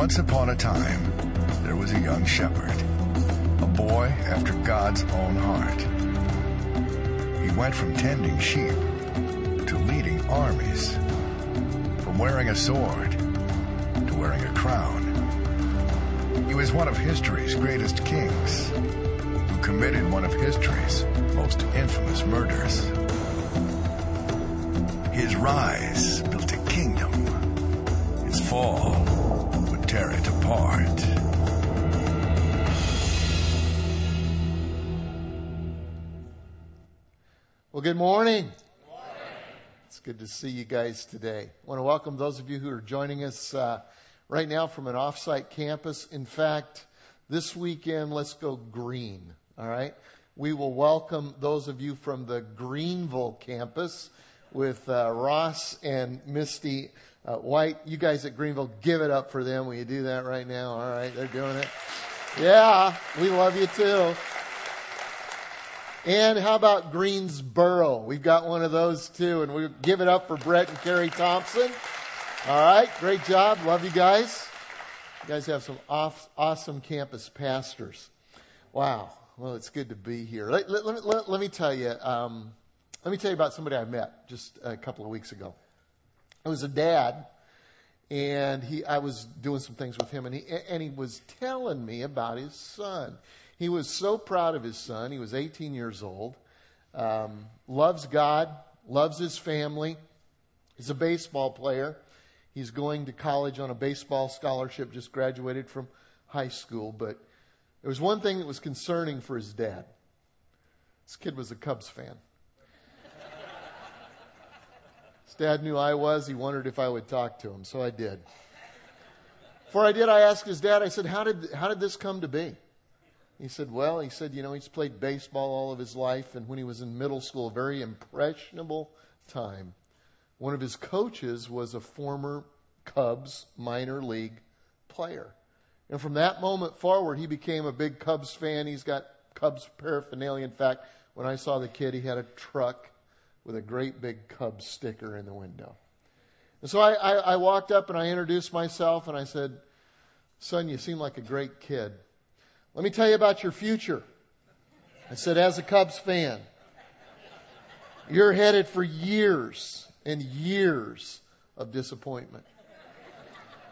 Once upon a time, there was a young shepherd, a boy after God's own heart. He went from tending sheep to leading armies, from wearing a sword to wearing a crown. He was one of history's greatest kings, who committed one of history's most infamous murders. His rise built a kingdom. His fall tear it apart. Well, good morning. It's good to see you guys today. I want to welcome those of you who are joining us uh, right now from an offsite campus. In fact, this weekend, let's go green. All right. We will welcome those of you from the Greenville campus with uh, Ross and Misty uh, White. You guys at Greenville, give it up for them. Will you do that right now? All right. They're doing it. Yeah. We love you too. And how about Greensboro? We've got one of those too, and we give it up for Brett and Carrie Thompson. All right, great job. Love you guys. You guys have some off, awesome campus pastors. Wow. Well, it's good to be here. Let, let, let, let, let me tell you. Um, let me tell you about somebody I met just a couple of weeks ago. It was a dad, and he. I was doing some things with him, and he and he was telling me about his son. He was so proud of his son. He was 18 years old. Um, loves God, loves his family. He's a baseball player. He's going to college on a baseball scholarship, just graduated from high school. But there was one thing that was concerning for his dad. This kid was a Cubs fan. His dad knew I was. He wondered if I would talk to him, so I did. Before I did, I asked his dad, I said, How did, how did this come to be? He said, Well, he said, you know, he's played baseball all of his life, and when he was in middle school, a very impressionable time, one of his coaches was a former Cubs minor league player. And from that moment forward, he became a big Cubs fan. He's got Cubs paraphernalia. In fact, when I saw the kid, he had a truck with a great big Cubs sticker in the window. And so I, I, I walked up and I introduced myself and I said, Son, you seem like a great kid. Let me tell you about your future. I said, as a Cubs fan, you're headed for years and years of disappointment.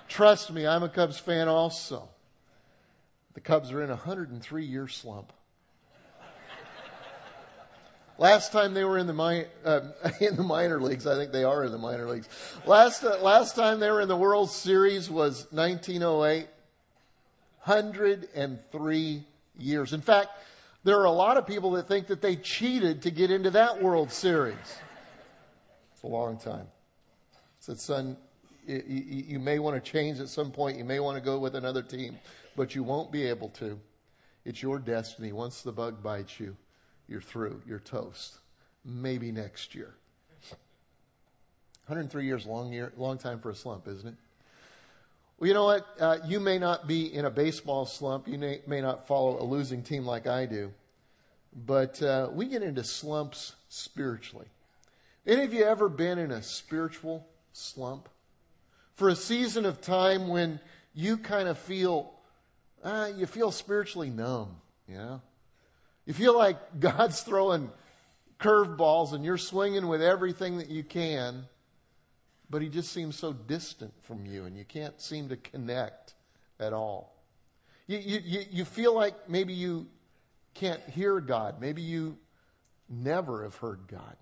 Trust me, I'm a Cubs fan also. The Cubs are in a 103 year slump. Last time they were in the, mi- uh, in the minor leagues, I think they are in the minor leagues. Last, uh, last time they were in the World Series was 1908. 103 years. In fact, there are a lot of people that think that they cheated to get into that World Series. It's a long time. Said, son, you may want to change at some point. You may want to go with another team, but you won't be able to. It's your destiny. Once the bug bites you, you're through. You're toast. Maybe next year. 103 years, long year, long time for a slump, isn't it? Well, you know what? Uh, you may not be in a baseball slump. You may, may not follow a losing team like I do. But uh, we get into slumps spiritually. Any of you ever been in a spiritual slump? For a season of time when you kind of feel, uh, you feel spiritually numb, you know? You feel like God's throwing curveballs and you're swinging with everything that you can but he just seems so distant from you and you can't seem to connect at all. You, you, you feel like maybe you can't hear God. Maybe you never have heard God.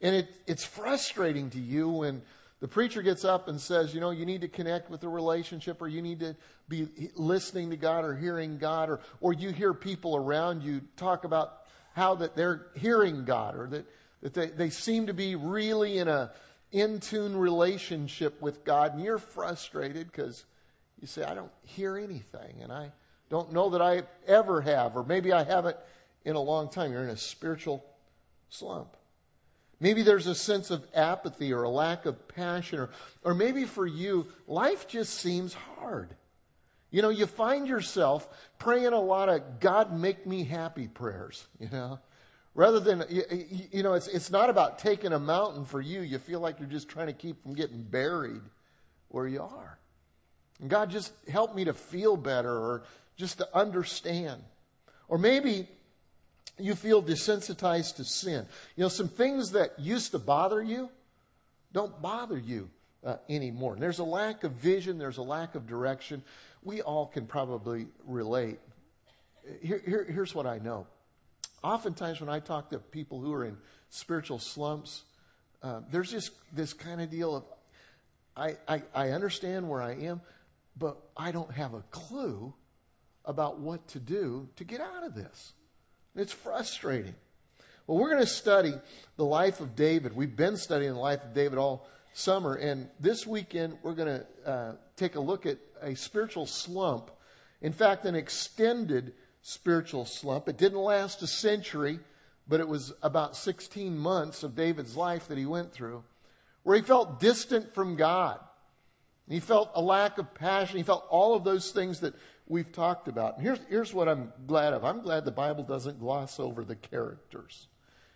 And it, it's frustrating to you when the preacher gets up and says, you know, you need to connect with the relationship or you need to be listening to God or hearing God or, or you hear people around you talk about how that they're hearing God or that, that they, they seem to be really in a, in tune relationship with God, and you're frustrated because you say, I don't hear anything, and I don't know that I ever have, or maybe I haven't in a long time. You're in a spiritual slump. Maybe there's a sense of apathy or a lack of passion, or, or maybe for you, life just seems hard. You know, you find yourself praying a lot of God make me happy prayers, you know. Rather than, you know, it's, it's not about taking a mountain for you. You feel like you're just trying to keep from getting buried where you are. And God, just help me to feel better or just to understand. Or maybe you feel desensitized to sin. You know, some things that used to bother you don't bother you uh, anymore. And there's a lack of vision, there's a lack of direction. We all can probably relate. Here, here, here's what I know. Oftentimes, when I talk to people who are in spiritual slumps, uh, there's just this kind of deal of I, I, I understand where I am, but I don't have a clue about what to do to get out of this. It's frustrating. Well, we're going to study the life of David. We've been studying the life of David all summer, and this weekend we're going to uh, take a look at a spiritual slump. In fact, an extended spiritual slump. It didn't last a century, but it was about 16 months of David's life that he went through, where he felt distant from God. He felt a lack of passion. He felt all of those things that we've talked about. And here's, here's what I'm glad of. I'm glad the Bible doesn't gloss over the characters.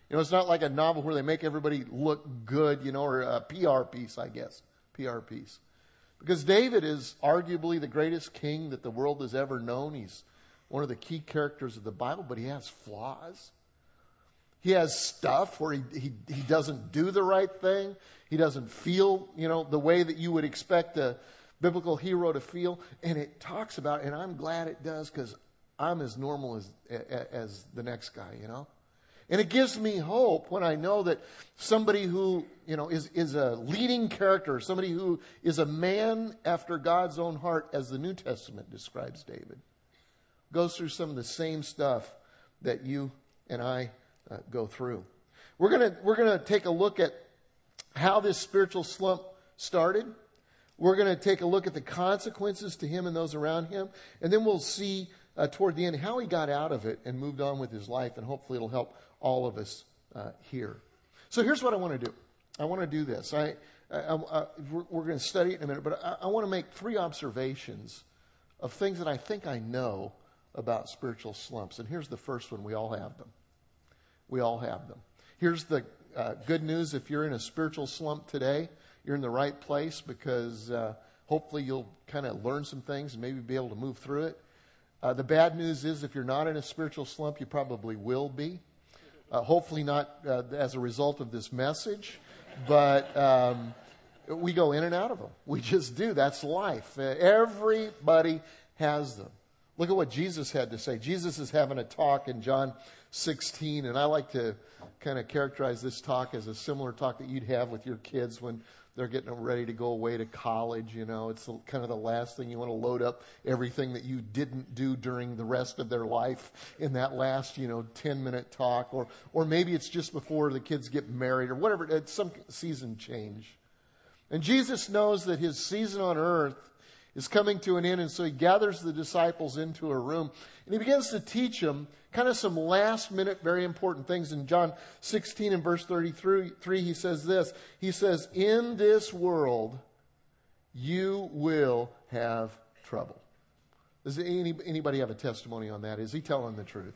You know, it's not like a novel where they make everybody look good, you know, or a PR piece, I guess. PR piece. Because David is arguably the greatest king that the world has ever known. He's one of the key characters of the Bible, but he has flaws. He has stuff where he, he, he doesn't do the right thing. He doesn't feel, you know, the way that you would expect a biblical hero to feel. And it talks about, and I'm glad it does because I'm as normal as, as the next guy, you know? And it gives me hope when I know that somebody who, you know, is, is a leading character, somebody who is a man after God's own heart, as the New Testament describes David, goes through some of the same stuff that you and I uh, go through. We're going to we're to take a look at how this spiritual slump started. We're going to take a look at the consequences to him and those around him, and then we'll see uh, toward the end how he got out of it and moved on with his life, and hopefully it'll help all of us uh, here. So here's what I want to do. I want to do this. I, I, I we're, we're, going to study it in a minute, but I, I want to make three observations of things that I think I know about spiritual slumps. And here's the first one: we all have them. We all have them. Here's the uh, good news: if you're in a spiritual slump today, you're in the right place because uh, hopefully you'll kind of learn some things and maybe be able to move through it. Uh, the bad news is if you're not in a spiritual slump, you probably will be. Uh, hopefully not uh, as a result of this message, but um, we go in and out of them. We just do. That's life. Uh, everybody has them. Look at what Jesus had to say. Jesus is having a talk in John 16, and I like to kind of characterize this talk as a similar talk that you'd have with your kids when they're getting ready to go away to college. You know, it's kind of the last thing you want to load up everything that you didn't do during the rest of their life in that last, you know, 10 minute talk. Or, or maybe it's just before the kids get married or whatever. It's some season change. And Jesus knows that his season on earth is coming to an end. And so he gathers the disciples into a room and he begins to teach them kind of some last minute, very important things. In John 16 and verse 33, he says this. He says, In this world, you will have trouble. Does any, anybody have a testimony on that? Is he telling the truth?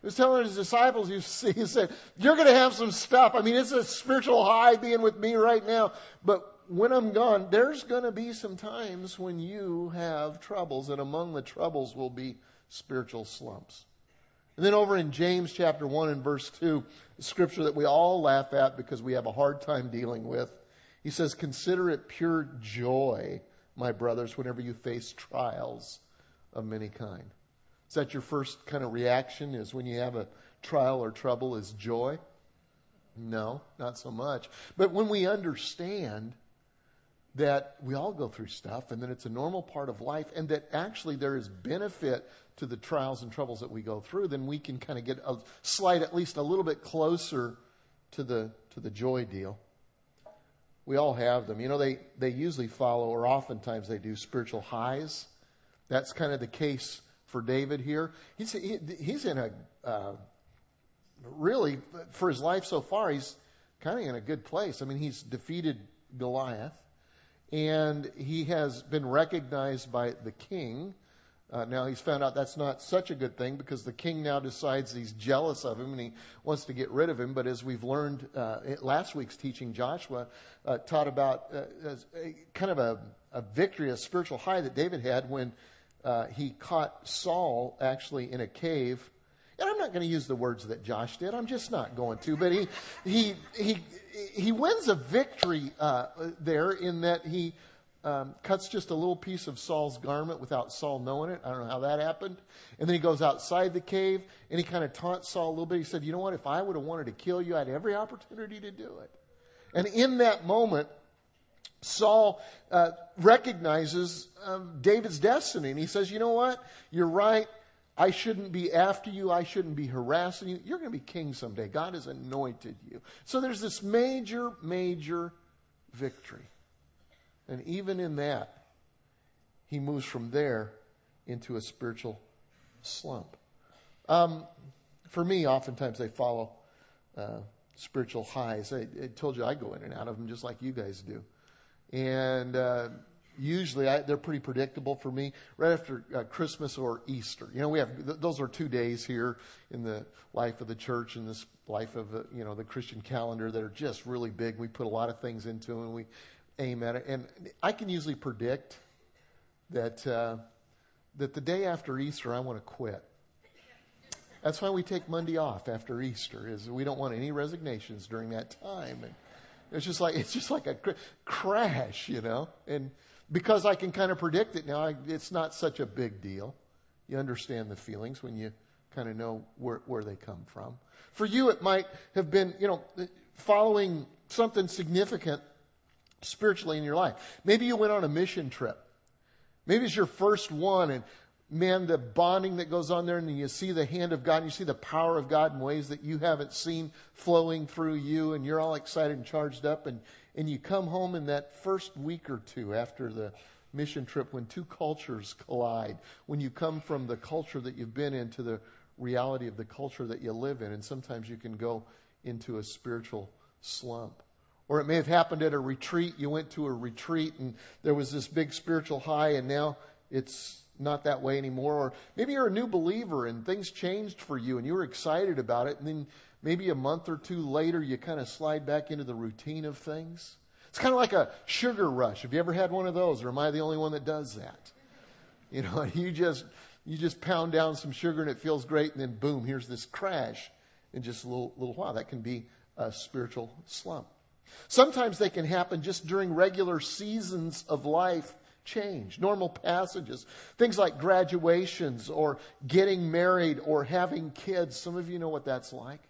He was telling his disciples, he said, You're going to have some stuff. I mean, it's a spiritual high being with me right now. But when I'm gone, there's going to be some times when you have troubles, and among the troubles will be spiritual slumps. And then over in James chapter 1 and verse 2, the scripture that we all laugh at because we have a hard time dealing with, he says, Consider it pure joy, my brothers, whenever you face trials of many kind. Is that your first kind of reaction is when you have a trial or trouble is joy? No, not so much. But when we understand that we all go through stuff and that it's a normal part of life and that actually there is benefit to the trials and troubles that we go through, then we can kind of get a slide at least a little bit closer to the to the joy deal. We all have them. You know, they, they usually follow, or oftentimes they do, spiritual highs. That's kind of the case for David here. He's, he, he's in a, uh, really, for his life so far, he's kind of in a good place. I mean, he's defeated Goliath and he has been recognized by the king Uh, now he's found out that's not such a good thing because the king now decides he's jealous of him and he wants to get rid of him. But as we've learned uh, last week's teaching, Joshua uh, taught about uh, a, kind of a, a, victory, a spiritual high that David had when uh, he caught Saul actually in a cave. I'm not going to use the words that Josh did. I'm just not going to. But he he he he wins a victory uh, there in that he um, cuts just a little piece of Saul's garment without Saul knowing it. I don't know how that happened. And then he goes outside the cave and he kind of taunts Saul a little bit. He said, You know what? If I would have wanted to kill you, I had every opportunity to do it. And in that moment, Saul uh, recognizes um, David's destiny and he says, You know what? You're right. I shouldn't be after you. I shouldn't be harassing you. You're going to be king someday. God has anointed you. So there's this major, major victory. And even in that, he moves from there into a spiritual slump. Um, for me, oftentimes they follow uh, spiritual highs. I, I, told you I go in and out of them just like you guys do. And uh, usually I, they're pretty predictable for me right after uh, Christmas or Easter. You know, we have th- those are two days here in the life of the church and this life of the, you know the Christian calendar that are just really big. We put a lot of things into them and we aim at it. And I can usually predict that, uh, that the day after Easter, I want to quit. That's why we take Monday off after Easter, is we don't want any resignations during that time. And it's just like, it's just like a cr- crash, you know? And because I can kind of predict it now, I, it's not such a big deal. You understand the feelings when you kind of know where, where they come from. For you, it might have been, you know, following something significant spiritually in your life. Maybe you went on a mission trip. Maybe it's your first one and man, the bonding that goes on there and you see the hand of God and you see the power of God in ways that you haven't seen flowing through you and you're all excited and charged up and, and you come home in that first week or two after the mission trip when two cultures collide, when you come from the culture that you've been in to the reality of the culture that you live in and sometimes you can go into a spiritual slump. Or it may have happened at a retreat. You went to a retreat and there was this big spiritual high and now it's not that way anymore. Or maybe you're a new believer and things changed for you and you were excited about it. And then maybe a month or two later, you kind of slide back into the routine of things. It's kind of like a sugar rush. Have you ever had one of those or am I the only one that does that? You know, you just, you just pound down some sugar and it feels great and then boom, here's this crash in just a little, little while. That can be a spiritual slump. Sometimes they can happen just during regular seasons of life change, normal passages. Things like graduations or getting married or having kids. Some of you know what that's like.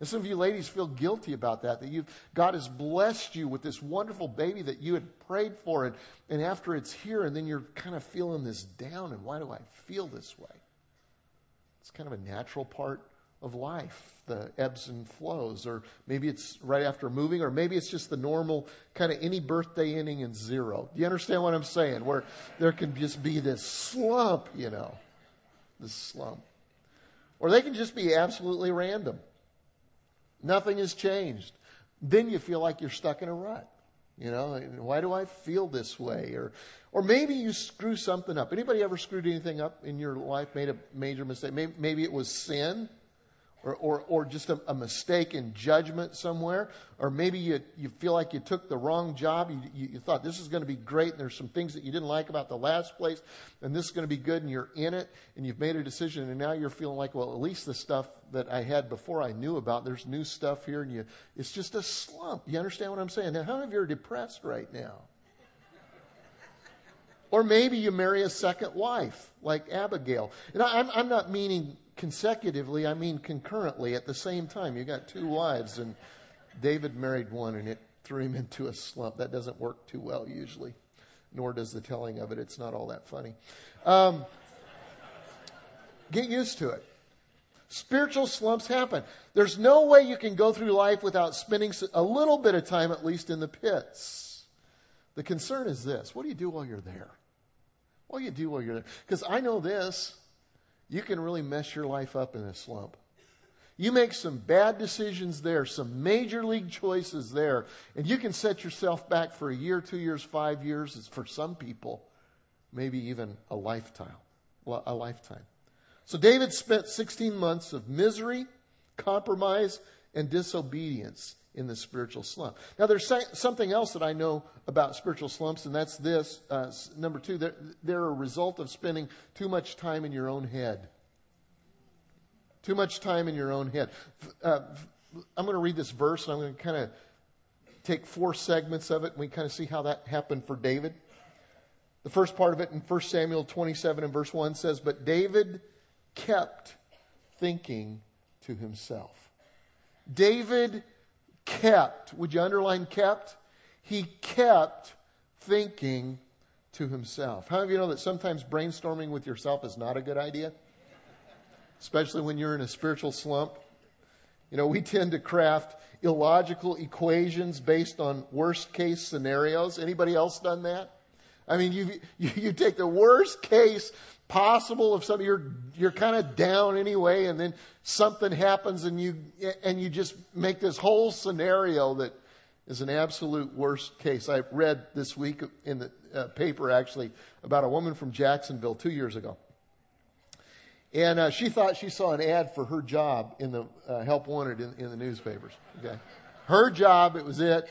And some of you ladies feel guilty about that, that you've, God has blessed you with this wonderful baby that you had prayed for. And, and after it's here, and then you're kind of feeling this down. And why do I feel this way? It's kind of a natural part of life, the ebbs and flows, or maybe it's right after moving, or maybe it's just the normal kind of any birthday ending in zero. Do you understand what I'm saying? Where there can just be this slump, you know, this slump. Or they can just be absolutely random. Nothing has changed. Then you feel like you're stuck in a rut. You know, why do I feel this way? Or, or maybe you screw something up. Anybody ever screwed anything up in your life, made a major mistake? Maybe, maybe it was sin or, or, or just a, a, mistake in judgment somewhere, or maybe you, you feel like you took the wrong job. You, you, you thought this is going to be great, and there's some things that you didn't like about the last place, and this is going to be good, and you're in it, and you've made a decision, and now you're feeling like, well, at least the stuff that I had before I knew about, there's new stuff here, and you, it's just a slump. You understand what I'm saying? Now, how many of you are depressed right now? Or maybe you marry a second wife, like Abigail. And I, I'm, I'm not meaning consecutively, I mean concurrently at the same time. You got two wives, and David married one, and it threw him into a slump. That doesn't work too well usually, nor does the telling of it. It's not all that funny. Um, get used to it. Spiritual slumps happen. There's no way you can go through life without spending a little bit of time, at least, in the pits. The concern is this what do you do while you're there? What do you do while you're there? Because I know this you can really mess your life up in a slump. You make some bad decisions there, some major league choices there, and you can set yourself back for a year, two years, five years. For some people, maybe even a lifetime. a lifetime. So David spent 16 months of misery, compromise, and disobedience in the spiritual slump. Now, there's something else that I know about spiritual slumps, and that's this. Uh, number two, they're, they're a result of spending too much time in your own head. Too much time in your own head. Uh, I'm going to read this verse, and I'm going to kind of take four segments of it, and we kind of see how that happened for David. The first part of it in 1 Samuel 27 and verse 1 says, But David kept thinking to himself. David kept, would you underline kept? He kept thinking to himself. How of you know that sometimes brainstorming with yourself is not a good idea? Especially when you're in a spiritual slump. You know, we tend to craft illogical equations based on worst case scenarios. Anybody else done that? I mean, you, you, you take the worst case possible if something you're you're kind of down anyway and then something happens and you and you just make this whole scenario that is an absolute worst case. I read this week in the uh, paper actually about a woman from jacksonville two years ago. And uh, she thought she saw an ad for her job in the uh, help wanted in, in the newspapers okay? Her job it was it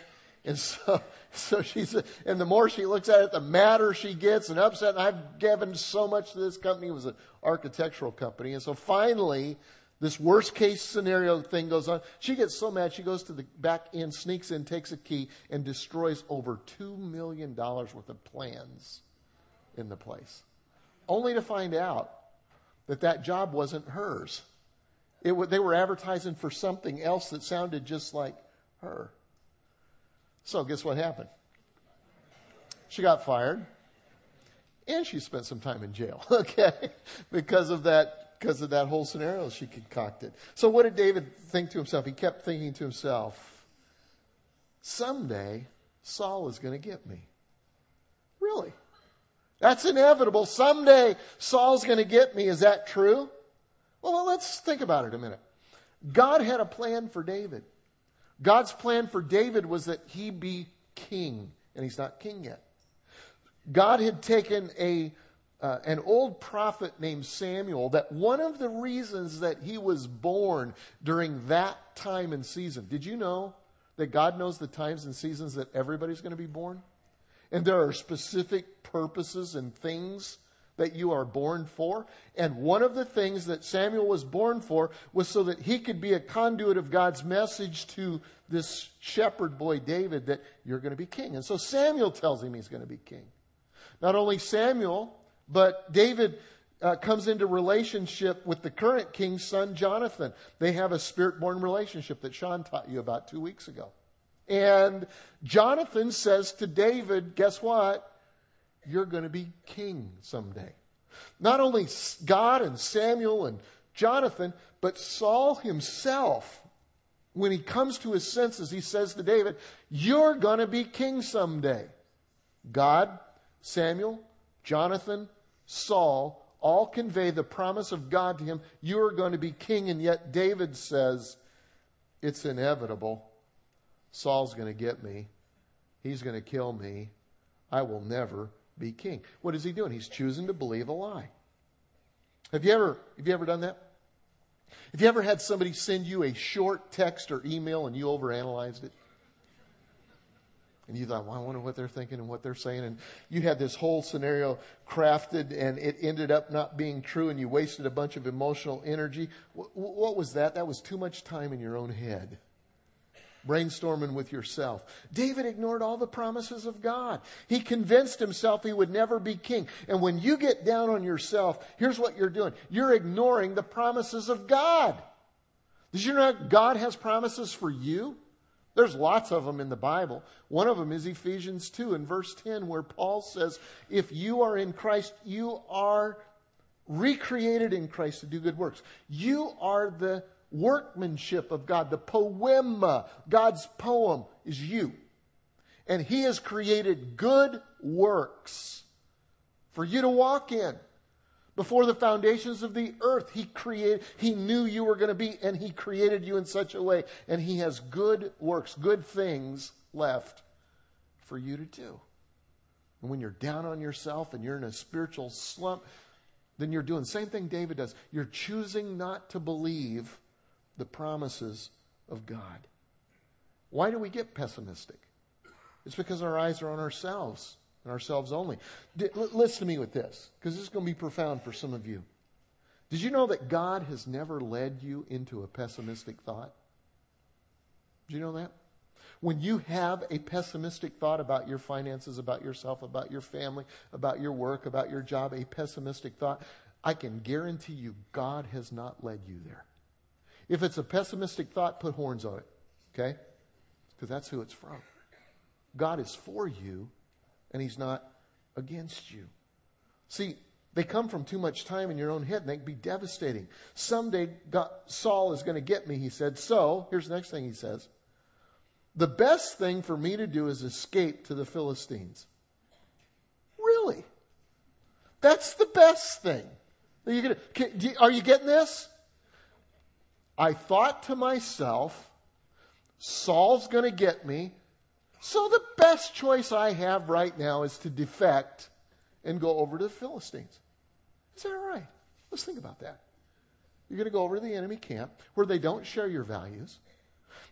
and so, so she's, and the more she looks at it, the madder she gets and upset. And I've given so much to this company. It was an architectural company. And so finally, this worst case scenario thing goes on. She gets so mad, she goes to the back end, sneaks in, takes a key, and destroys over $2 million worth of plans in the place. Only to find out that that job wasn't hers. It, they were advertising for something else that sounded just like her. So, guess what happened? She got fired and she spent some time in jail, okay? because of that, because of that whole scenario she concocted. So what did David think to himself? He kept thinking to himself, someday Saul is going to get me. Really? That's inevitable. Someday Saul's going to get me. Is that true? Well, let's think about it a minute. God had a plan for David. God's plan for David was that he be king, and he's not king yet. God had taken a uh, an old prophet named Samuel that one of the reasons that he was born during that time and season. Did you know that God knows the times and seasons that everybody's going to be born? And there are specific purposes and things that you are born for. And one of the things that Samuel was born for was so that he could be a conduit of God's message to this shepherd boy David that you're going to be king. And so Samuel tells him he's going to be king. Not only Samuel, but David uh, comes into relationship with the current king's son, Jonathan. They have a spirit born relationship that Sean taught you about two weeks ago. And Jonathan says to David, Guess what? You're going to be king someday. Not only God and Samuel and Jonathan, but Saul himself, when he comes to his senses, he says to David, You're going to be king someday. God, Samuel, Jonathan, Saul all convey the promise of God to him. You are going to be king. And yet David says, It's inevitable. Saul's going to get me. He's going to kill me. I will never be king. What is he doing? He's choosing to believe a lie. Have you ever, have you ever done that? Have you ever had somebody send you a short text or email and you overanalyzed it? And you thought, well, I wonder what they're thinking and what they're saying. And you had this whole scenario crafted and it ended up not being true and you wasted a bunch of emotional energy. What was that? That was too much time in your own head brainstorming with yourself. David ignored all the promises of God. He convinced himself he would never be king. And when you get down on yourself, here's what you're doing. You're ignoring the promises of God. Did you know God has promises for you? There's lots of them in the Bible. One of them is Ephesians 2 in verse 10 where Paul says, if you are in Christ, you are recreated in Christ to do good works. You are the workmanship of God. The poema, God's poem, is you. And He has created good works for you to walk in. Before the foundations of the earth, He created, He knew you were going to be, and He created you in such a way. And He has good works, good things left for you to do. And when you're down on yourself and you're in a spiritual slump, then you're doing the same thing David does. You're choosing not to believe the promises of God. Why do we get pessimistic? It's because our eyes are on ourselves and ourselves only. listen to me with this, because this is going to be profound for some of you. Did you know that God has never led you into a pessimistic thought? Do you know that? When you have a pessimistic thought about your finances, about yourself, about your family, about your work, about your job, a pessimistic thought, I can guarantee you God has not led you there. If it's a pessimistic thought, put horns on it, okay? Because that's who it's from. God is for you, and He's not against you. See, they come from too much time in your own head and they can be devastating. Someday God, Saul is going to get me, he said. So, here's the next thing he says. The best thing for me to do is escape to the Philistines. Really? That's the best thing. Are you, gonna, are you getting this? I thought to myself, Saul's going to get me. So the best choice I have right now is to defect and go over to the Philistines. Is that right? Let's think about that. You're going to go over to the enemy camp where they don't share your values.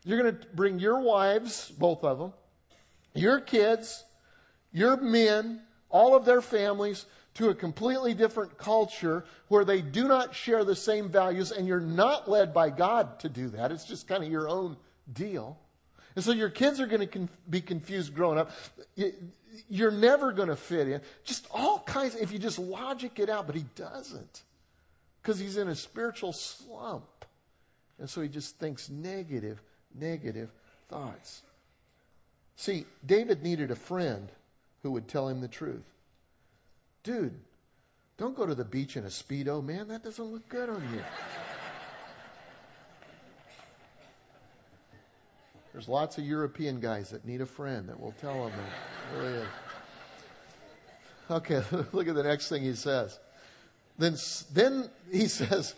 You're going to bring your wives, both of them, your kids, your men, all of their families to a completely different culture where they do not share the same values and you're not led by God to do that. It's just kind of your own deal. And so your kids are going to be confused growing up. You're never going to fit in. Just all kinds, if you just logic it out, but he doesn't. Because he's in a spiritual slump. And so he just thinks negative, negative thoughts. See, David needed a friend who would tell him the truth. Dude, don't go to the beach in a Speedo, man. That doesn't look good on you. There's lots of European guys that need a friend that will tell them that. Is. Okay, look at the next thing he says. Then, then he says,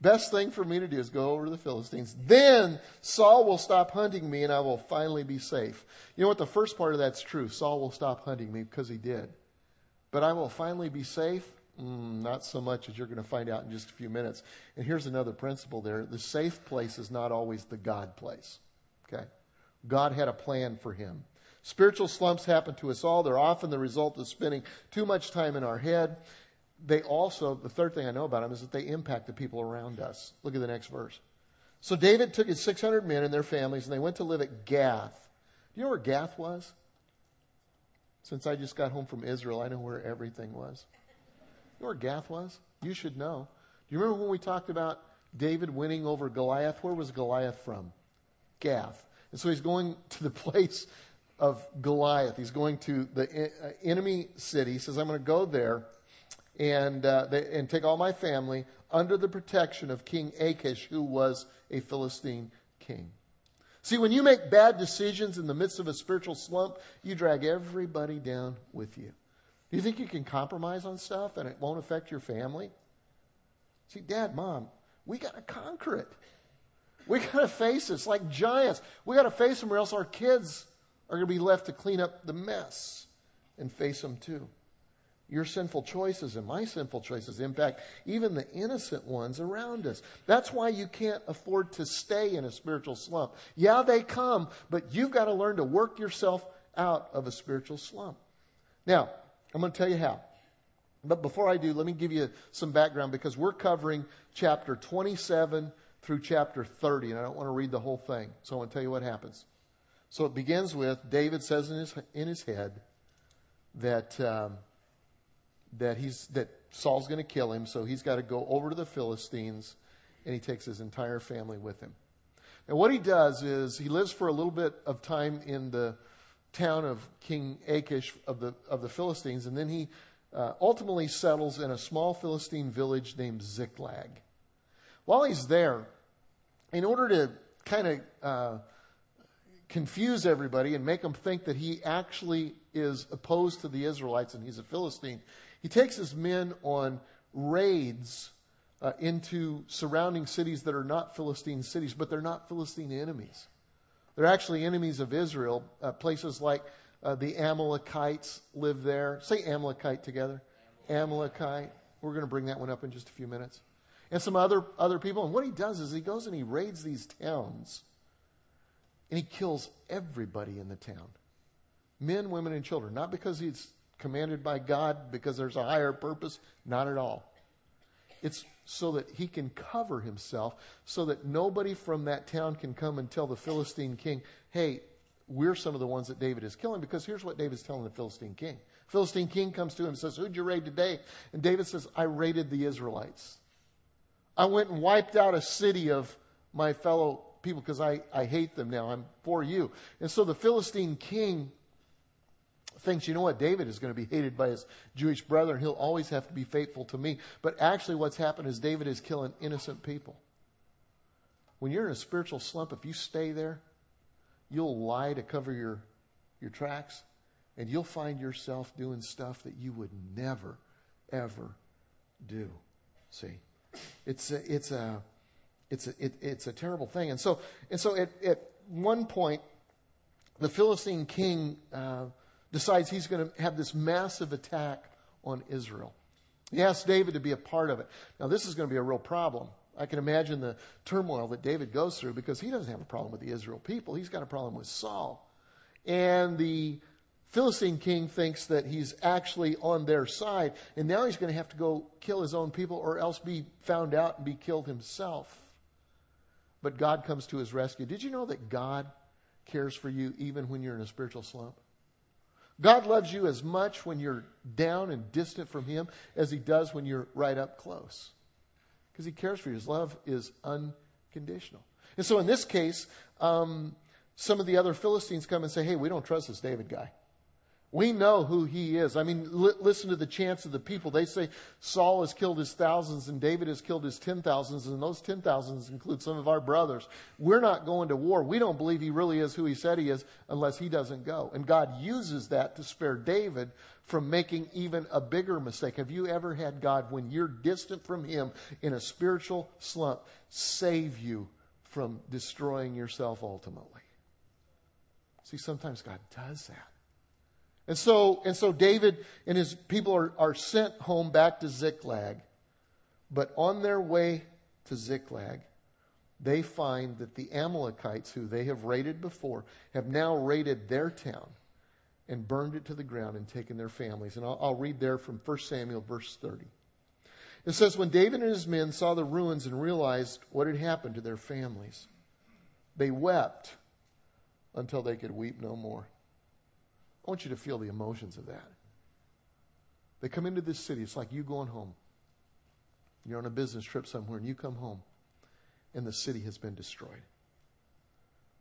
best thing for me to do is go over to the Philistines. Then Saul will stop hunting me and I will finally be safe. You know what? The first part of that's true. Saul will stop hunting me because he did. But I will finally be safe. Mm, not so much as you're going to find out in just a few minutes. And here's another principle there the safe place is not always the God place. Okay? God had a plan for him. Spiritual slumps happen to us all. They're often the result of spending too much time in our head. They also, the third thing I know about them is that they impact the people around us. Look at the next verse. So David took his 600 men and their families and they went to live at Gath. Do you know where Gath was? Since I just got home from Israel, I know where everything was. You know where Gath was? You should know. Do you remember when we talked about David winning over Goliath? Where was Goliath from? Gath. And so he's going to the place of Goliath. He's going to the uh, enemy city. He says, I'm going to go there and, uh, they, and take all my family under the protection of King Achish, who was a Philistine king. See, when you make bad decisions in the midst of a spiritual slump, you drag everybody down with you. Do you think you can compromise on stuff and it won't affect your family? See, dad, mom, we got to conquer it. We got to face this like giants. We got to face them, or else our kids are going to be left to clean up the mess and face them too. Your sinful choices and my sinful choices impact even the innocent ones around us. That's why you can't afford to stay in a spiritual slump. Yeah, they come, but you've got to learn to work yourself out of a spiritual slump. Now, I'm going to tell you how. But before I do, let me give you some background because we're covering chapter 27 through chapter 30, and I don't want to read the whole thing. So I want to tell you what happens. So it begins with David says in his, in his head that, um, that, he's, that Saul's going to kill him, so he's got to go over to the Philistines, and he takes his entire family with him. And what he does is he lives for a little bit of time in the town of King Achish of the, of the Philistines, and then he uh, ultimately settles in a small Philistine village named Ziklag. While he's there, in order to kind of uh, confuse everybody and make them think that he actually is opposed to the Israelites and he's a Philistine, he takes his men on raids uh, into surrounding cities that are not Philistine cities, but they're not Philistine enemies. They're actually enemies of Israel. Uh, places like uh, the Amalekites live there. Say Amalekite together. Amalekite We're going to bring that one up in just a few minutes. And some other, other people. And what he does is he goes and he raids these towns and he kills everybody in the town men, women, and children. Not because he's commanded by God, because there's a higher purpose. Not at all. It's so that he can cover himself, so that nobody from that town can come and tell the Philistine king, hey, we're some of the ones that David is killing. Because here's what David's telling the Philistine king. Philistine king comes to him and says, Who'd you raid today? And David says, I raided the Israelites. I went and wiped out a city of my fellow people because I, I hate them now. I'm for you. And so the Philistine king thinks, you know what, David is going to be hated by his Jewish brethren. he'll always have to be faithful to me. But actually, what's happened is David is killing innocent people. When you're in a spiritual slump, if you stay there, you'll lie to cover your, your tracks and you'll find yourself doing stuff that you would never, ever do. See? It's a, it's a, it's a, it, it's a terrible thing. And so, and so at, at one point, the Philistine king uh, decides he's going to have this massive attack on Israel. He asks David to be a part of it. Now, this is going to be a real problem. I can imagine the turmoil that David goes through because he doesn't have a problem with the Israel people. He's got a problem with Saul. And the Philistine king thinks that he's actually on their side, and now he's going to have to go kill his own people or else be found out and be killed himself. But God comes to his rescue. Did you know that God cares for you even when you're in a spiritual slump? God loves you as much when you're down and distant from him as he does when you're right up close. Because he cares for you. His love is unconditional. And so in this case, um, some of the other Philistines come and say, hey, we don't trust this David guy. We know who he is. I mean, li- listen to the chants of the people. They say Saul has killed his thousands and David has killed his ten thousands, and those ten thousands include some of our brothers. We're not going to war. We don't believe he really is who he said he is unless he doesn't go. And God uses that to spare David from making even a bigger mistake. Have you ever had God, when you're distant from him in a spiritual slump, save you from destroying yourself ultimately? See, sometimes God does that. And so, and so David and his people are, are sent home back to Ziklag. But on their way to Ziklag, they find that the Amalekites, who they have raided before, have now raided their town and burned it to the ground and taken their families. And I'll, I'll read there from 1 Samuel, verse 30. It says, When David and his men saw the ruins and realized what had happened to their families, they wept until they could weep no more. I want you to feel the emotions of that. They come into this city. It's like you going home. You're on a business trip somewhere and you come home and the city has been destroyed.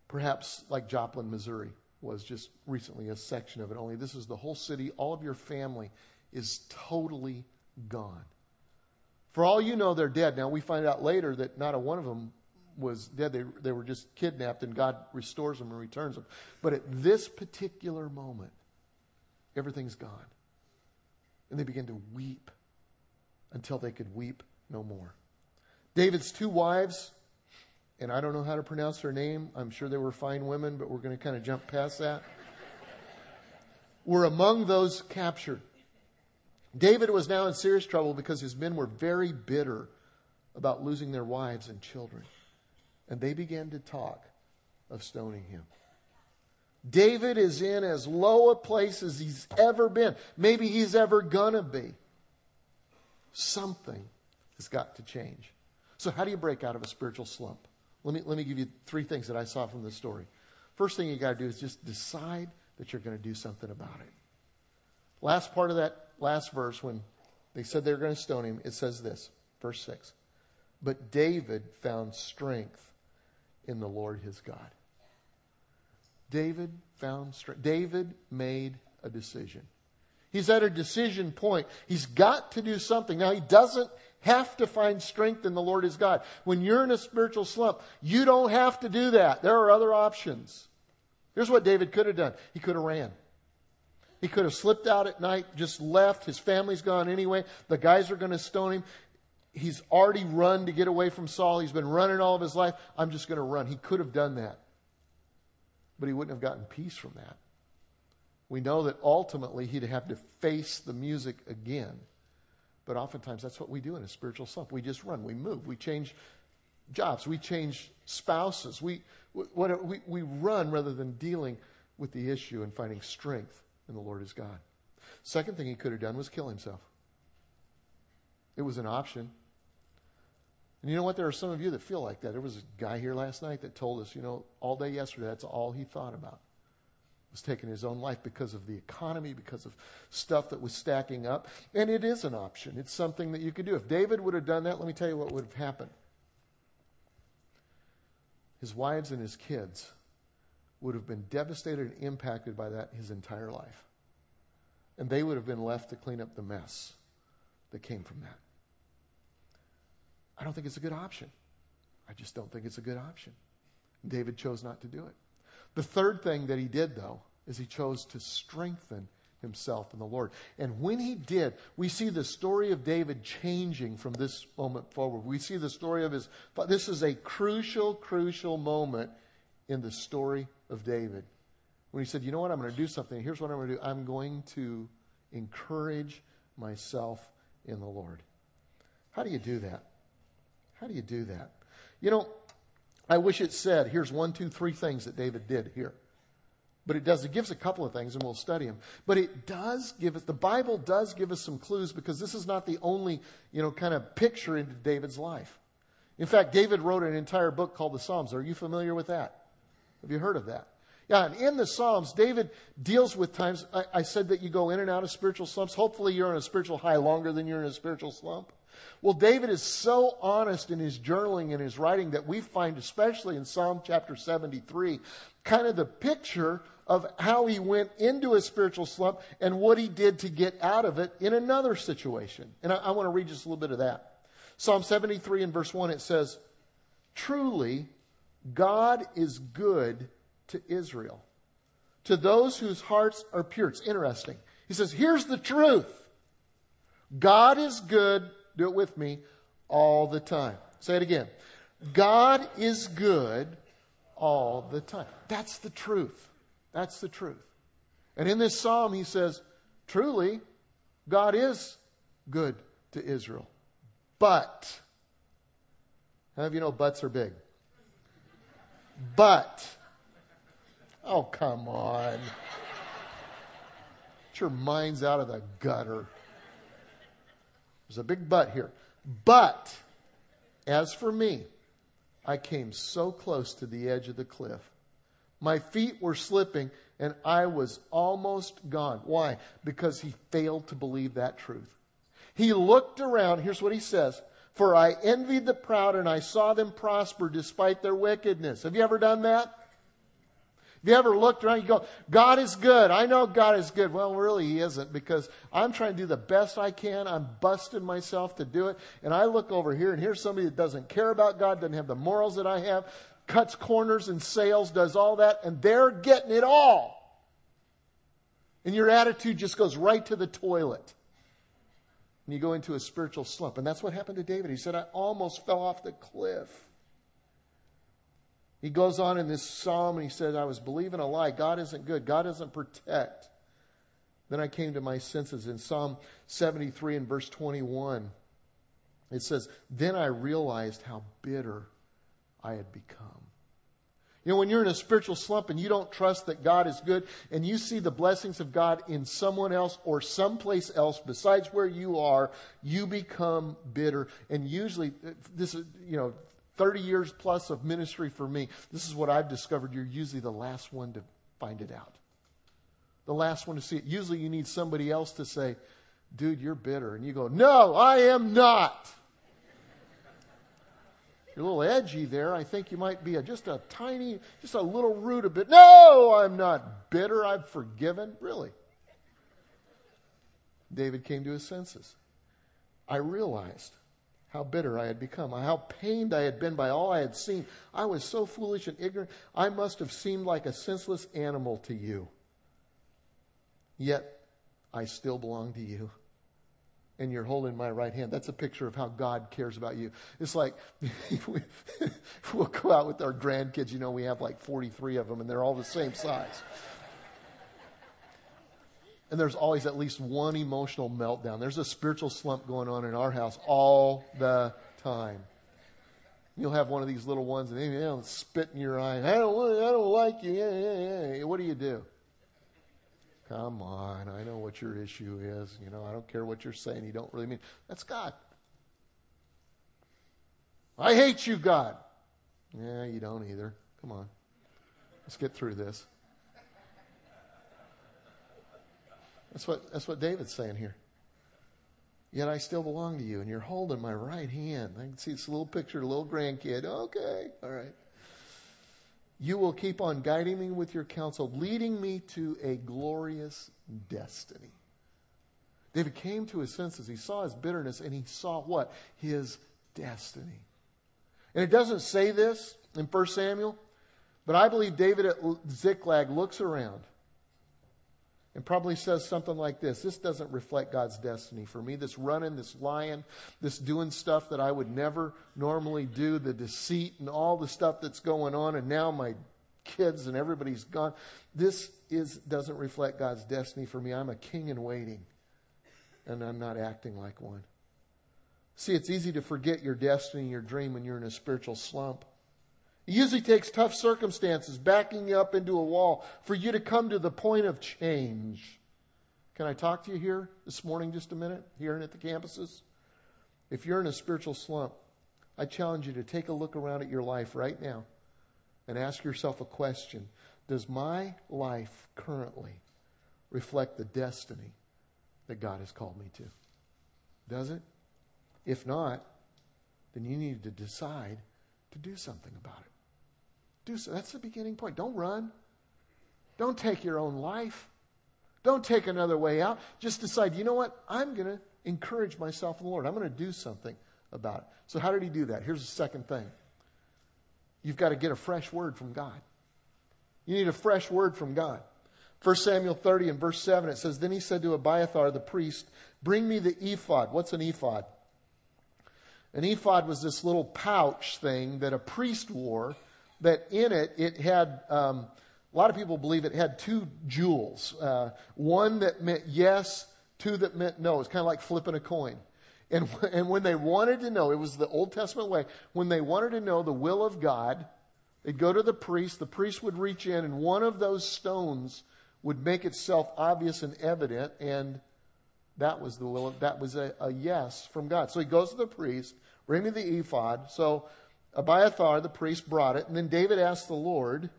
Perhaps like Joplin, Missouri was just recently a section of it, only this is the whole city. All of your family is totally gone. For all you know, they're dead. Now, we find out later that not a one of them was dead. They, they were just kidnapped, and God restores them and returns them. But at this particular moment, everything's gone. And they begin to weep until they could weep no more. David's two wives, and I don't know how to pronounce her name. I'm sure they were fine women, but we're going to kind of jump past that. were among those captured. David was now in serious trouble because his men were very bitter about losing their wives and children. And they began to talk of stoning him. David is in as low a place as he's ever been. Maybe he's ever gonna be. Something has got to change. So, how do you break out of a spiritual slump? Let me, let me give you three things that I saw from this story. First thing you got to do is just decide that you're going to do something about it. Last part of that last verse, when they said they were going to stone him, it says this, verse 6. But David found strength in the Lord his God. David found strength. David made a decision. He's at a decision point. He's got to do something. Now, he doesn't have to find strength in the Lord his God. When you're in a spiritual slump, you don't have to do that. There are other options. Here's what David could have done he could have ran. He could have slipped out at night, just left. His family's gone anyway. The guys are going to stone him he's already run to get away from Saul. He's been running all of his life. I'm just going to run. He could have done that. But he wouldn't have gotten peace from that. We know that ultimately he'd have to face the music again. But oftentimes that's what we do in a spiritual slump. We just run, we move, we change jobs, we change spouses, we, we, we run rather than dealing with the issue and finding strength in the Lord is God. Second thing he could have done was kill himself. It was an option. And you know what? There are some of you that feel like that. There was a guy here last night that told us, you know, all day yesterday, that's all he thought about was taking his own life because of the economy, because of stuff that was stacking up. And it is an option. It's something that you could do. If David would have done that, let me tell you what would have happened. His wives and his kids would have been devastated and impacted by that his entire life. And they would have been left to clean up the mess that came from that. I don't think it's a good option. I just don't think it's a good option. David chose not to do it. The third thing that he did, though, is he chose to strengthen himself in the Lord. And when he did, we see the story of David changing from this moment forward. We see the story of his. This is a crucial, crucial moment in the story of David. When he said, You know what? I'm going to do something. Here's what I'm going to do I'm going to encourage myself in the Lord. How do you do that? How do you do that? You know, I wish it said, here's one, two, three things that David did here. But it does. It gives a couple of things, and we'll study them. But it does give us, the Bible does give us some clues because this is not the only, you know, kind of picture into David's life. In fact, David wrote an entire book called the Psalms. Are you familiar with that? Have you heard of that? Yeah, and in the Psalms, David deals with times. I, I said that you go in and out of spiritual slumps. Hopefully, you're in a spiritual high longer than you're in a spiritual slump. Well, David is so honest in his journaling and his writing that we find, especially in Psalm chapter 73, kind of the picture of how he went into a spiritual slump and what he did to get out of it in another situation. And I, I want to read just a little bit of that. Psalm 73 and verse 1, it says, Truly, God is good to Israel, to those whose hearts are pure. It's interesting. He says, Here's the truth God is good do it with me all the time. Say it again. God is good all the time. That's the truth. That's the truth. And in this psalm, he says, truly, God is good to Israel. But, how of you know butts are big? But, oh, come on. Get your minds out of the gutter. There's a big but here. But, as for me, I came so close to the edge of the cliff. My feet were slipping and I was almost gone. Why? Because he failed to believe that truth. He looked around. Here's what he says. For I envied the proud and I saw them prosper despite their wickedness. Have you ever done that? Have you ever looked around you go, God is good. I know God is good. Well, really, He isn't because I'm trying to do the best I can. I'm busting myself to do it. And I look over here and here's somebody that doesn't care about God, doesn't have the morals that I have, cuts corners and sales, does all that, and they're getting it all. And your attitude just goes right to the toilet. And you go into a spiritual slump. And that's what happened to David. He said, I almost fell off the cliff. He goes on in this psalm and he says, I was believing a lie. God isn't good. God doesn't protect. Then I came to my senses in Psalm 73 and verse 21. It says, Then I realized how bitter I had become. You know, when you're in a spiritual slump and you don't trust that God is good and you see the blessings of God in someone else or someplace else besides where you are, you become bitter. And usually, this is, you know, 30 years plus of ministry for me, this is what I've discovered. You're usually the last one to find it out. The last one to see it. Usually you need somebody else to say, dude, you're bitter. And you go, no, I am not. You're a little edgy there. I think you might be a, just a tiny, just a little rude a bit. No, I'm not bitter. I've forgiven. Really. David came to his senses. I realized how bitter I had become, how pained I had been by all I had seen. I was so foolish and ignorant, I must have seemed like a senseless animal to you. Yet I still belong to you. And you're holding my right hand. That's a picture of how God cares about you. It's like we, will go out with our grandkids. You know, we have like 43 of them, and they're all the same size. And there's always at least one emotional meltdown. There's a spiritual slump going on in our house all the time. You'll have one of these little ones, and they'll spit in your eye. I don't, I don't like you. Yeah, yeah, yeah. What do you do? Come on, I know what your issue is. You know, I don't care what you're saying. You don't really mean. That's God. I hate you, God. Yeah, you don't either. Come on. Let's get through this. That's what, that's what David's saying here. Yet I still belong to you, and you're holding my right hand. I can see this little picture, a little grandkid. Okay, all right. You will keep on guiding me with your counsel, leading me to a glorious destiny. David came to his senses. He saw his bitterness, and he saw what? His destiny. And it doesn't say this in 1 Samuel, but I believe David at Ziklag looks around and probably says something like this This doesn't reflect God's destiny for me. This running, this lying, this doing stuff that I would never normally do, the deceit and all the stuff that's going on, and now my kids and everybody's gone. This is, doesn't reflect God's destiny for me. I'm a king in waiting, and I'm not acting like one. See, it's easy to forget your destiny, your dream when you're in a spiritual slump. It usually takes tough circumstances backing you up into a wall for you to come to the point of change. Can I talk to you here this morning just a minute, here and at the campuses? If you're in a spiritual slump, I challenge you to take a look around at your life right now and ask yourself a question Does my life currently reflect the destiny that God has called me to? Does it? If not, then you need to decide to do something about it. Do so. That's the beginning point. Don't run. Don't take your own life. Don't take another way out. Just decide, you know what? I'm going to encourage myself in the Lord. I'm going to do something about it. So, how did he do that? Here's the second thing you've got to get a fresh word from God. You need a fresh word from God. 1 Samuel 30 and verse 7, it says, Then he said to Abiathar the priest, Bring me the ephod. What's an ephod? An ephod was this little pouch thing that a priest wore, that in it, it had, um, a lot of people believe it had two jewels. Uh, one that meant yes, two that meant no. It's kind of like flipping a coin. And, and when they wanted to know, it was the Old Testament way, when they wanted to know the will of God, they'd go to the priest, the priest would reach in, and one of those stones would make itself obvious and evident, and that was the will of, that was a, a yes from God. So he goes to the priest, Bring me the ephod. So Abiathar, the priest, brought it. And then David asked the Lord,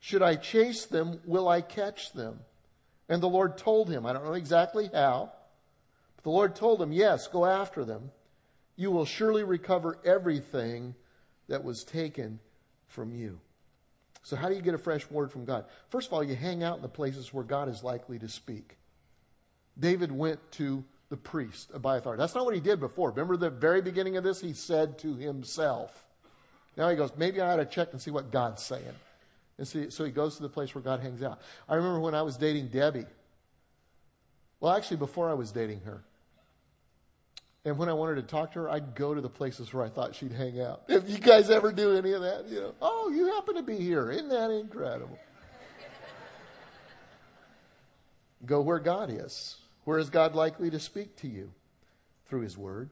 Should I chase them? Will I catch them? And the Lord told him, I don't know exactly how, but the Lord told him, Yes, go after them. You will surely recover everything that was taken from you. So, how do you get a fresh word from God? First of all, you hang out in the places where God is likely to speak. David went to the priest, Abiathar. That's not what he did before. Remember the very beginning of this? He said to himself. Now he goes, maybe I ought to check and see what God's saying. And see, so he goes to the place where God hangs out. I remember when I was dating Debbie. Well, actually, before I was dating her. And when I wanted to talk to her, I'd go to the places where I thought she'd hang out. If you guys ever do any of that, you know, oh, you happen to be here. Isn't that incredible? go where God is. Where is God likely to speak to you? Through His Word.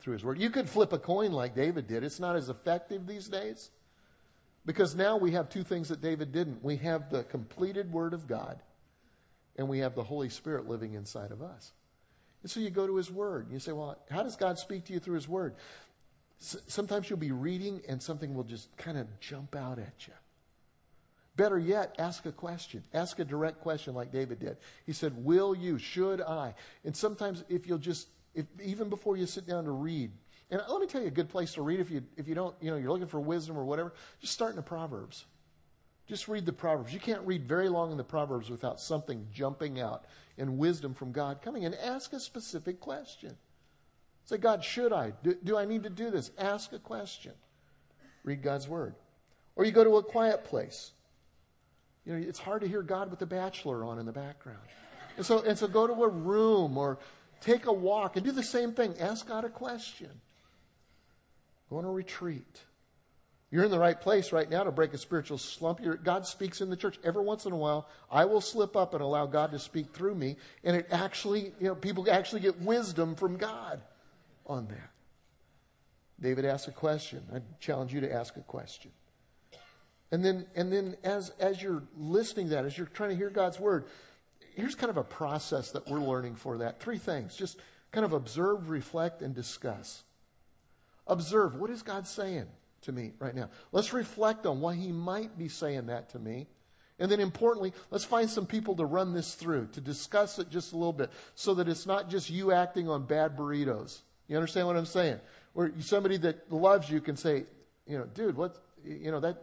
Through His Word. You could flip a coin like David did. It's not as effective these days because now we have two things that David didn't. We have the completed Word of God, and we have the Holy Spirit living inside of us. And so you go to His Word. And you say, Well, how does God speak to you through His Word? sometimes you'll be reading, and something will just kind of jump out at you. Better yet, ask a question. Ask a direct question like David did. He said, Will you? Should I? And sometimes, if you'll just, if, even before you sit down to read, and let me tell you a good place to read if you, if you don't, you know, you're looking for wisdom or whatever, just start in the Proverbs. Just read the Proverbs. You can't read very long in the Proverbs without something jumping out and wisdom from God coming. And ask a specific question. Say, God, should I? Do, do I need to do this? Ask a question. Read God's Word. Or you go to a quiet place you know, it's hard to hear God with the bachelor on in the background. And so, and so go to a room or take a walk and do the same thing. Ask God a question. Go on a retreat. You're in the right place right now to break a spiritual slump. You're, God speaks in the church. Every once in a while, I will slip up and allow God to speak through me. And it actually, you know, people actually get wisdom from God on that. David asked a question. I challenge you to ask a question. And then, and then as, as you're listening to that, as you're trying to hear God's word, here's kind of a process that we're learning for that. Three things. Just kind of observe, reflect, and discuss. Observe. What is God saying to me right now? Let's reflect on why He might be saying that to me. And then importantly, let's find some people to run this through, to discuss it just a little bit, so that it's not just you acting on bad burritos. You understand what I'm saying? Where somebody that loves you can say, you know, dude, what, you know, that,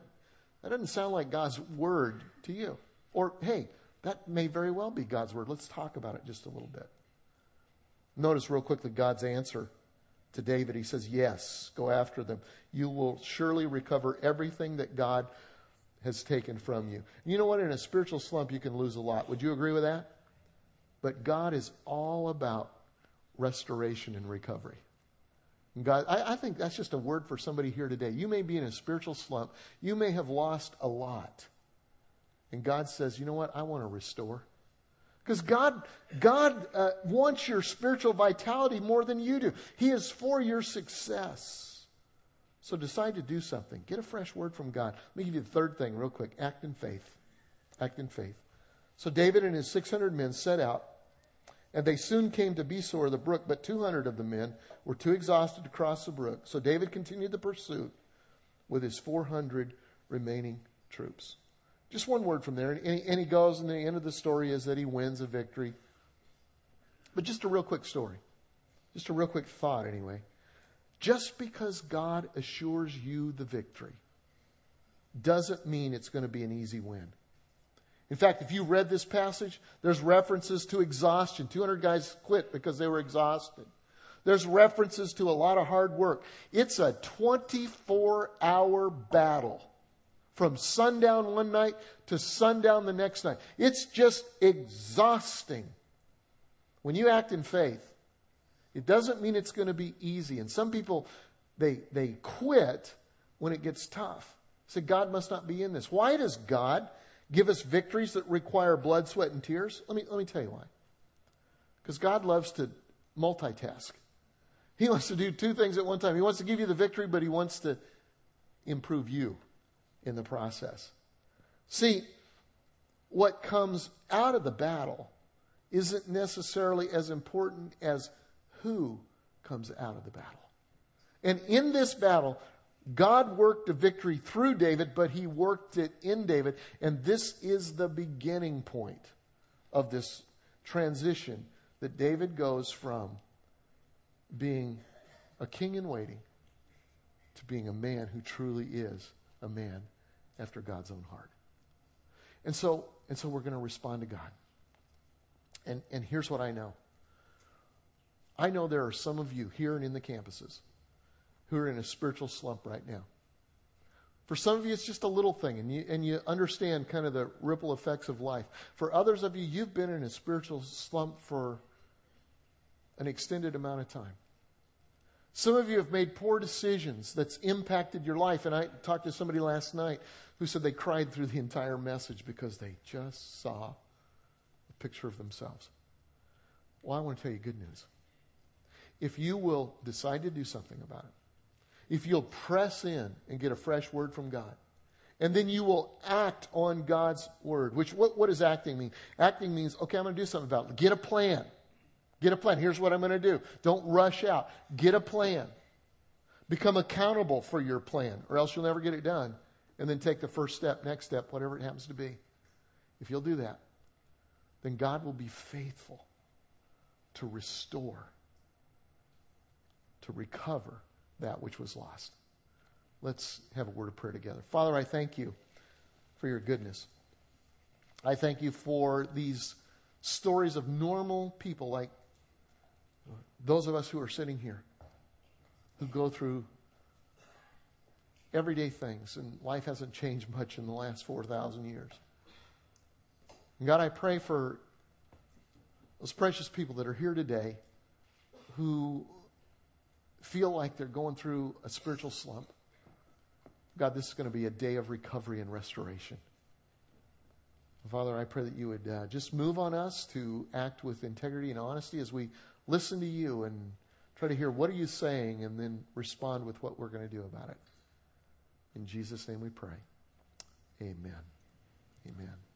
that doesn't sound like God's word to you. Or, hey, that may very well be God's word. Let's talk about it just a little bit. Notice real quickly God's answer to David. He says, Yes, go after them. You will surely recover everything that God has taken from you. You know what? In a spiritual slump, you can lose a lot. Would you agree with that? But God is all about restoration and recovery. God, I, I, think that's just a word for somebody here today. You may be in a spiritual slump. You may have lost a lot. And God says, you know what? I want to restore. Because God, God uh, wants your spiritual vitality more than you do. He is for your success. So decide to do something. Get a fresh word from God. Let me give you the third thing, real quick. Act in faith. Act in faith. So David and his 600 men set out, and they soon came to Besor, the brook, but 200 of the men were too exhausted to cross the brook. So David continued the pursuit with his 400 remaining troops. Just one word from there. And, and he goes, and the end of the story is that he wins a victory. But just a real quick story. Just a real quick thought, anyway. Just because God assures you the victory doesn't mean it's going to be an easy win. In fact, if you read this passage, there's references to exhaustion. 200 guys quit because they were exhausted. There's references to a lot of hard work. It's a 24 hour battle from sundown one night to sundown the next night. It's just exhausting. When you act in faith, it doesn't mean it's going to be easy. And some people, they, they quit when it gets tough. Say, God must not be in this. Why does God give us victories that require blood, sweat, and tears? Let me, let me tell you why. Because God loves to multitask. He wants to do two things at one time. He wants to give you the victory, but he wants to improve you in the process. See, what comes out of the battle isn't necessarily as important as who comes out of the battle. And in this battle, God worked a victory through David, but he worked it in David. And this is the beginning point of this transition that David goes from being a king in waiting to being a man who truly is a man after God's own heart. And so, and so we're going to respond to God. And, and here's what I know. I know there are some of you here and in the campuses who are in a spiritual slump right now. For some of you, it's just a little thing, and you, and you understand kind of the ripple effects of life. For others of you, you've been in a spiritual slump for an extended amount of time. Some of you have made poor decisions that's impacted your life. And I talked to somebody last night who said they cried through the entire message because they just saw a picture of themselves. Well, I want to tell you good news. If you will decide to do something about it, if you'll press in and get a fresh word from God, and then you will act on God's word, which what, what does acting mean? Acting means, okay, I'm going to do something about it. Get a plan. Get a plan. Here's what I'm going to do. Don't rush out. Get a plan. Become accountable for your plan, or else you'll never get it done and then take the first step, next step, whatever it happens to be. If you'll do that, then God will be faithful to restore, to recover that which was lost. Let's have a word of prayer together. Father, I thank you for your goodness. I thank you for these stories of normal people like those of us who are sitting here who go through everyday things, and life hasn't changed much in the last 4,000 years. And God, I pray for those precious people that are here today who feel like they're going through a spiritual slump. God, this is going to be a day of recovery and restoration. Father, I pray that you would uh, just move on us to act with integrity and honesty as we listen to you and try to hear what are you saying and then respond with what we're going to do about it. In Jesus' name we pray. Amen. Amen.